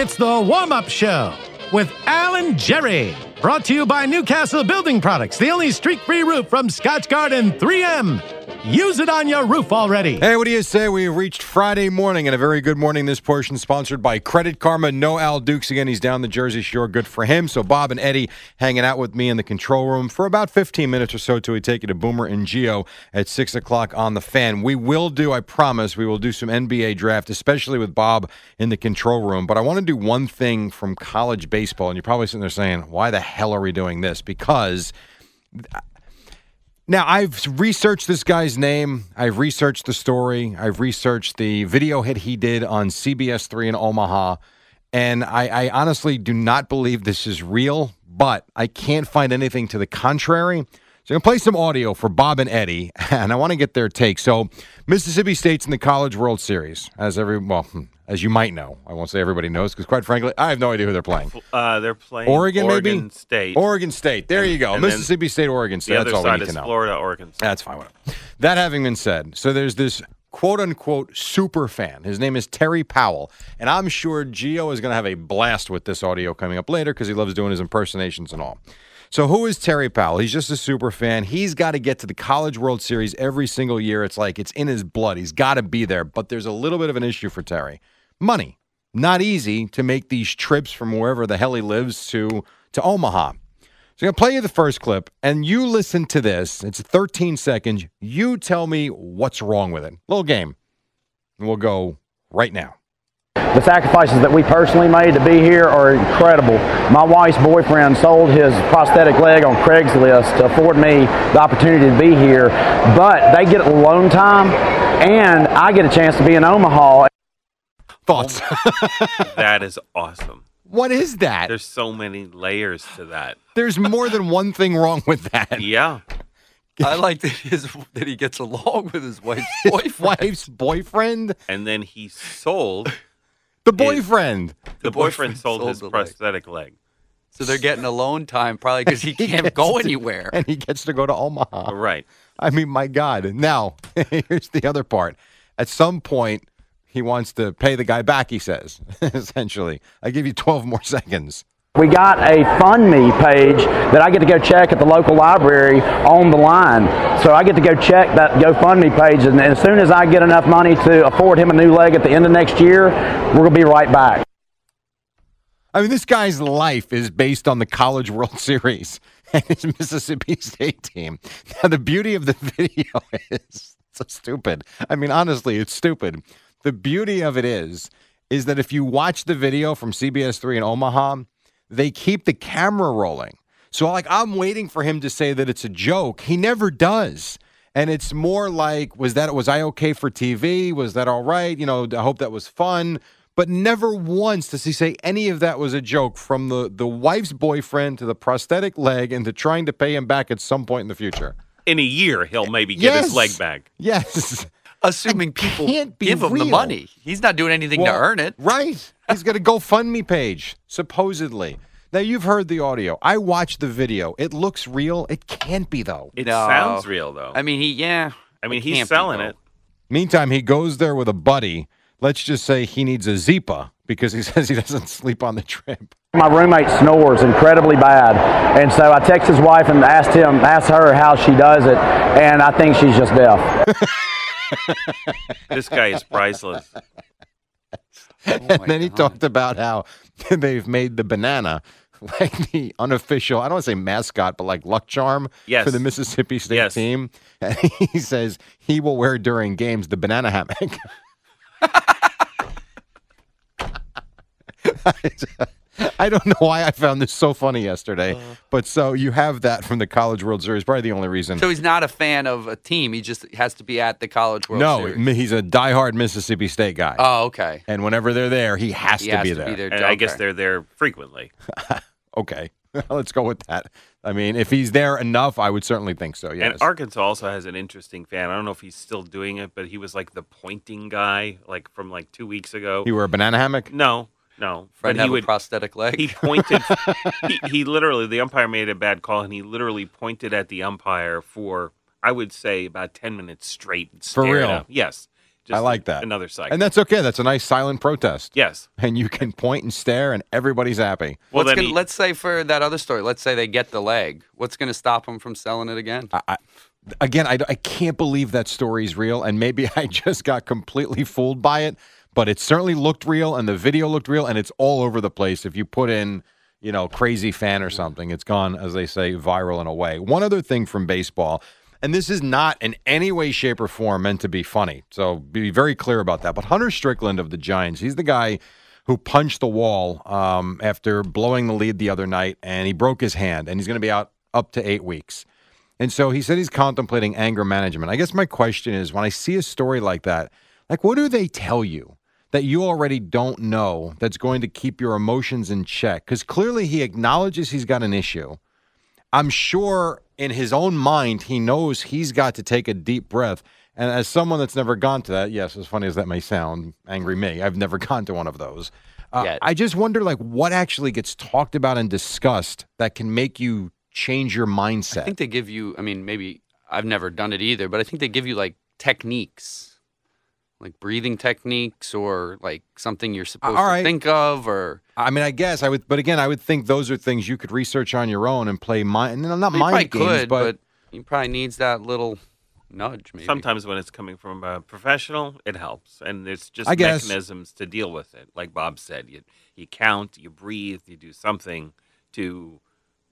It's the warm up show with Alan Jerry. Brought to you by Newcastle Building Products, the only streak free roof from Scotchgard 3M. Use it on your roof already. Hey, what do you say? We reached Friday morning, and a very good morning. This portion sponsored by Credit Karma. No Al Dukes again. He's down the Jersey Shore. Good for him. So Bob and Eddie hanging out with me in the control room for about 15 minutes or so till we take you to Boomer and Gio at 6 o'clock on the fan. We will do, I promise, we will do some NBA draft, especially with Bob in the control room. But I want to do one thing from college baseball, and you're probably sitting there saying, why the hell are we doing this? Because now, I've researched this guy's name. I've researched the story. I've researched the video hit he did on CBS 3 in Omaha. And I, I honestly do not believe this is real, but I can't find anything to the contrary. So I'm going to play some audio for Bob and Eddie, and I want to get their take. So, Mississippi State's in the College World Series, as every, well, hmm, as you might know. I won't say everybody knows because, quite frankly, I have no idea who they're playing. Uh, they're playing Oregon, maybe? State. Oregon State. There And- you go. Mississippi State, Oregon State. the That's other all we side need to is know. Florida, Oregon State. That's fine. Whatever. That having been said, so there's this quote unquote super fan. His name is Terry Powell. And I'm sure Gio is going to have a blast with this audio coming up later because he loves doing his impersonations and all. So, who is Terry Powell? He's just a super fan. He's got to get to the College World Series every single year. It's like it's in his blood. He's got to be there. But there's a little bit of an issue for Terry money. Not easy to make these trips from wherever the hell he lives to, to Omaha. So I'm going to play you the first clip, and you listen to this. It's 13 seconds. You tell me what's wrong with it. Little game. And we'll go right now. The sacrifices that we personally made to be here are incredible. My wife's boyfriend sold his prosthetic leg on Craigslist to afford me the opportunity to be here, but they get alone time, and I get a chance to be in Omaha. Thoughts? that is awesome. What is that? There's so many layers to that. There's more than one thing wrong with that. Yeah. I like that, his, that he gets along with his wife's His boyfriend. wife's boyfriend? And then he sold, The boyfriend. the boyfriend sold, sold his the leg. prosthetic leg. So they're getting alone time probably because he can't gets go to- anywhere. And he gets to go to Omaha. Right. I mean, my God. Now, here's the other part. At some point, he wants to pay the guy back, he says, essentially. I give you 12 more seconds. We got a Fund Me page that I get to go check at the local library on the line. So I get to go check that GoFundMe page, and as soon as I get enough money to afford him a new leg at the end of next year, we're going to be right back. I mean, this guy's life is based on the College World Series and his Mississippi State team. Now, the beauty of the video is so stupid. I mean, honestly, it's stupid. The beauty of it is, is that if you watch the video from CBS 3 in Omaha, they keep the camera rolling. So, like, I'm waiting for him to say that it's a joke. He never does. And it's more like, was that, was I okay for TV? Was that all right? You know, I hope that was fun but never once does he say any of that was a joke from the, the wife's boyfriend to the prosthetic leg and to trying to pay him back at some point in the future. In a year, he'll maybe get his leg back. Yes. Assuming people can't be give him the money. He's not doing anything Well, to earn it. Right. He's got a GoFundMe page, supposedly. Now, you've heard the audio. I watched the video. It looks real. It can't be, though. It No. sounds real, though. I mean, he, yeah. I mean, he's can't be, selling it. Meantime, he goes there with a buddy. Let's just say he needs a Zipa because he says he doesn't sleep on the trip. My roommate snores incredibly bad, and so I text his wife and asked him, asked her how she does it, and I think she's just deaf. This guy is priceless. Oh and then he talked about how they've made the banana like the unofficial, I don't want to say mascot, but like luck charm Yes. for the Mississippi State Yes. team. And he says he will wear during games the banana hammock. I don't know why I found this so funny yesterday, Uh. but so you have that from the College World Series. Probably the only reason. So he's not a fan of a team. He just has to be at the College World Series. no, Series. he's a diehard Mississippi State guy. Oh, okay. and whenever they're there, he has, He to, has be, to there. be there. And I guess they're there frequently. Okay, let's go with that. I mean, if he's there enough, I would certainly think so. Yes. And Arkansas also has an interesting fan. I don't know if he's still doing it, but he was like the pointing guy, like from like two weeks ago. you were a banana hammock. no, no. Friend but he have would a prosthetic leg. he pointed. he, he literally the umpire made a bad call, and he literally pointed at the umpire for I would say about ten minutes straight. and For real? at him. Yes. I like that. Another cycle. And that's okay. That's a nice silent protest. yes. And you can point and stare, and everybody's happy. Well, What's then gonna, he- let's say for that other story, let's say they get the leg. What's going to stop them from selling it again? I, I, again, I, I can't believe that story's real, and maybe I just got completely fooled by it. But it certainly looked real, and the video looked real, and it's all over the place. If you put in, you know, crazy fan or something, it's gone, as they say, viral in a way. One other thing from baseball, and this is not in any way, shape, or form meant to be funny. So be very clear about that. But Hunter Strickland of the Giants, he's the guy who punched the wall um, after blowing the lead the other night, and he broke his hand, and he's going to be out up to eight weeks. And so he said he's contemplating anger management. I guess my question is when I see a story like that, like what do they tell you that you already don't know that's going to keep your emotions in check? Because clearly he acknowledges he's got an issue. I'm sure in his own mind he knows he's got to take a deep breath. And as someone that's never gone to that, yes, as funny as that may sound, angry me, I've never gone to one of those. Uh, I just wonder, like, what actually gets talked about and discussed that can make you change your mindset. I think they give you. I mean, maybe I've never done it either, but I think they give you like techniques, like breathing techniques, or like something you're supposed all to right. think of, or I mean, I guess I would, but again, I would think those are things you could research on your own and play mind, no, not you mind games, could, but, but he probably needs that little nudge. Maybe Sometimes when it's coming from a professional, it helps, and there's just I guess- mechanisms to deal with it. Like Bob said, you you count, you breathe, you do something to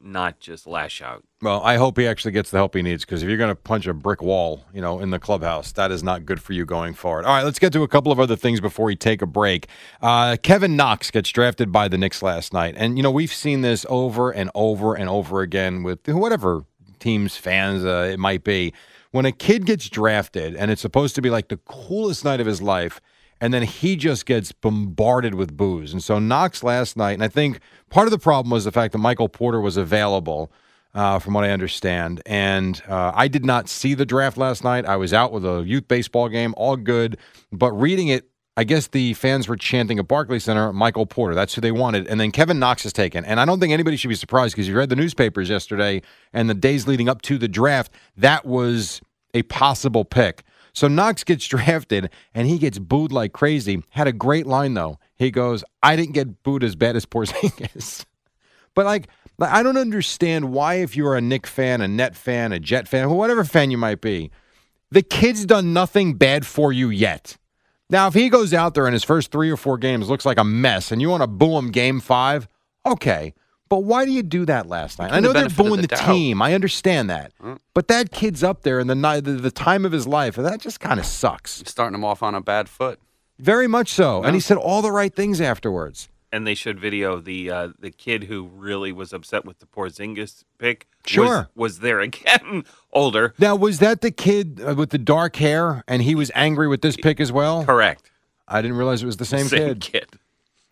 not just lash out. well, I hope he actually gets the help he needs because if you're going to punch a brick wall, you know, in the clubhouse, that is not good for you going forward. All right, let's get to a couple of other things before we take a break. Uh, Kevin Knox gets drafted by the Knicks last night, and you know we've seen this over and over and over again with whatever teams, fans uh, it might be. When a kid gets drafted and it's supposed to be like the coolest night of his life, and then he just gets bombarded with boos. And so Knox last night, and I think part of the problem was the fact that Michael Porter was available, uh, from what I understand. And uh, I did not see the draft last night. I was out with a youth baseball game, all good. But reading it, I guess the fans were chanting at Barclays Center, Michael Porter. That's who they wanted. And then Kevin Knox is taken. And I don't think anybody should be surprised because you read the newspapers yesterday and the days leading up to the draft, that was a possible pick. So Knox gets drafted and he gets booed like crazy. Had a great line though. He goes, "I didn't get booed as bad as Porzingis." but like, I don't understand why if you're a Knick fan, a Net fan, a Jet fan, whatever fan you might be, the kid's done nothing bad for you yet. Now, if he goes out there in his first three or four games looks like a mess, and you want to boo him game five, okay. But why do you do that last night? I know the they're booing the the, team. I understand that. But that kid's up there in the night, the, the time of his life, and that just kind of sucks. starting him off on a bad foot. Very much so. And he said all the right things afterwards. And they showed video the uh, the kid who really was upset with the Porzingis pick. Sure. was, there again, older. Now, was that the kid uh, with the dark hair, and he was angry with this pick as well? Correct. I didn't realize it was the same, Same kid. kid.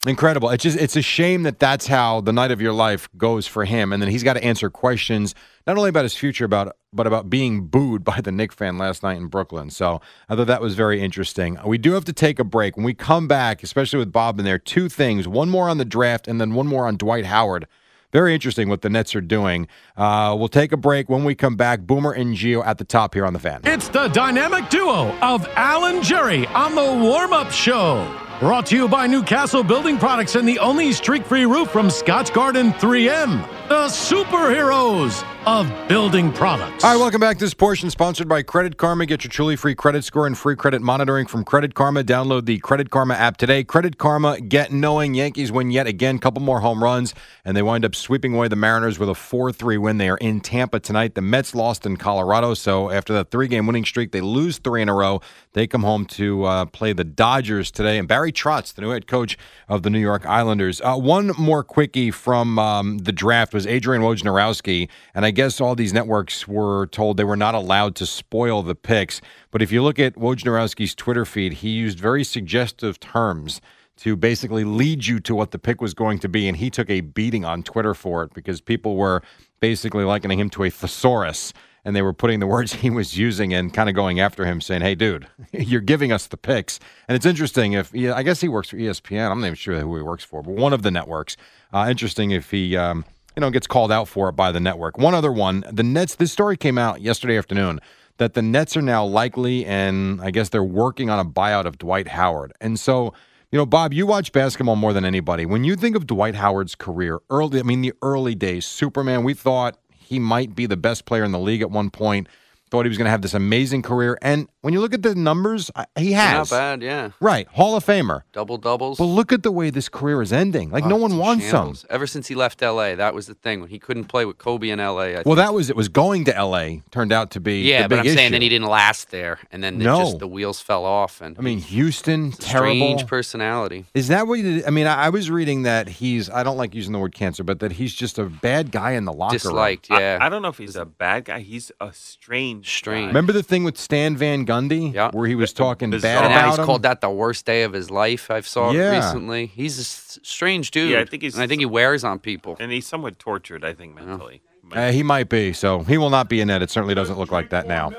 Incredible. It's just it's a shame that that's how the night of your life goes for him, and then he's got to answer questions not only about his future, about but about being booed by the Knick fan last night in Brooklyn. So I thought that was very interesting. We do have to take a break. When we come back, especially with Bob in there, two things: one more on the draft, and then one more on Dwight Howard. Very interesting what the Nets are doing. Uh, we'll take a break. When we come back, Boomer and Gio at the top here on the fan. It's the dynamic duo of Alan Jerry on the warm up show. Brought to you by Newcastle Building Products and the only streak free roof from Scotchgard 3M. The superheroes of building products. All right, welcome back. This portion sponsored by Credit Karma. Get your truly free credit score and free credit monitoring from Credit Karma. Download the Credit Karma app today. Credit Karma, get knowing Yankees win yet again, couple more home runs, and they wind up sweeping away the Mariners with a 4-3 win. They are in Tampa tonight. The Mets lost in Colorado, so after that three-game winning streak, they lose three in a row. They come home to uh, play the Dodgers today, and Barry Trotz, the new head coach of the New York Islanders. Uh, one more quickie from um, the draft was Adrian Wojnarowski, and I guess all these networks were told they were not allowed to spoil the picks. But if you look at Wojnarowski's Twitter feed, he used very suggestive terms to basically lead you to what the pick was going to be, and he took a beating on Twitter for it because people were basically likening him to a thesaurus and they were putting the words he was using and kind of going after him, saying, "Hey, dude, you're giving us the picks." And it's interesting if I guess he works for ESPN. I'm not even sure who he works for, but one of the networks. Uh, interesting if he. Um, you know, gets called out for it by the network. One other one, the Nets. This story came out yesterday afternoon that the Nets are now likely, and I guess they're working on a buyout of Dwight Howard. And so, you know, Bob, you watch basketball more than anybody. When you think of Dwight Howard's career, early, I mean, the early days, Superman, we thought he might be the best player in the league at one point. Thought he was going to have this amazing career, and when you look at the numbers, I- he has Not bad, yeah. right Hall of Famer. Double doubles. But look at the way this career is ending. Like no one wants him. shambles. Ever since he left L.A., that was the thing when he couldn't play with Kobe in L.A. I Well, think. that was it. Was going to L.A. turned out to be yeah, the but big I'm saying then he didn't last there, and then it No. just the wheels fell off. And I mean, Houston, it's a terrible. strange personality. Is that what you did? I mean, I, I was reading that he's. I don't like using the word cancer, but that he's just a bad guy in the locker Disliked, room. yeah. I, I don't know if he's a bad guy. He's a strange. Strange. guy. Remember the thing with Stan Van Gundy, Yeah. where he was talking Bizarre. bad and now about he's him? called that the worst day of his life. I've saw Yeah. recently. He's a s- strange dude. Yeah, I think he's- And I think he wears on people. and he's somewhat tortured. I think mentally. Uh, he might be. So he will not be in that. It certainly doesn't look like that now.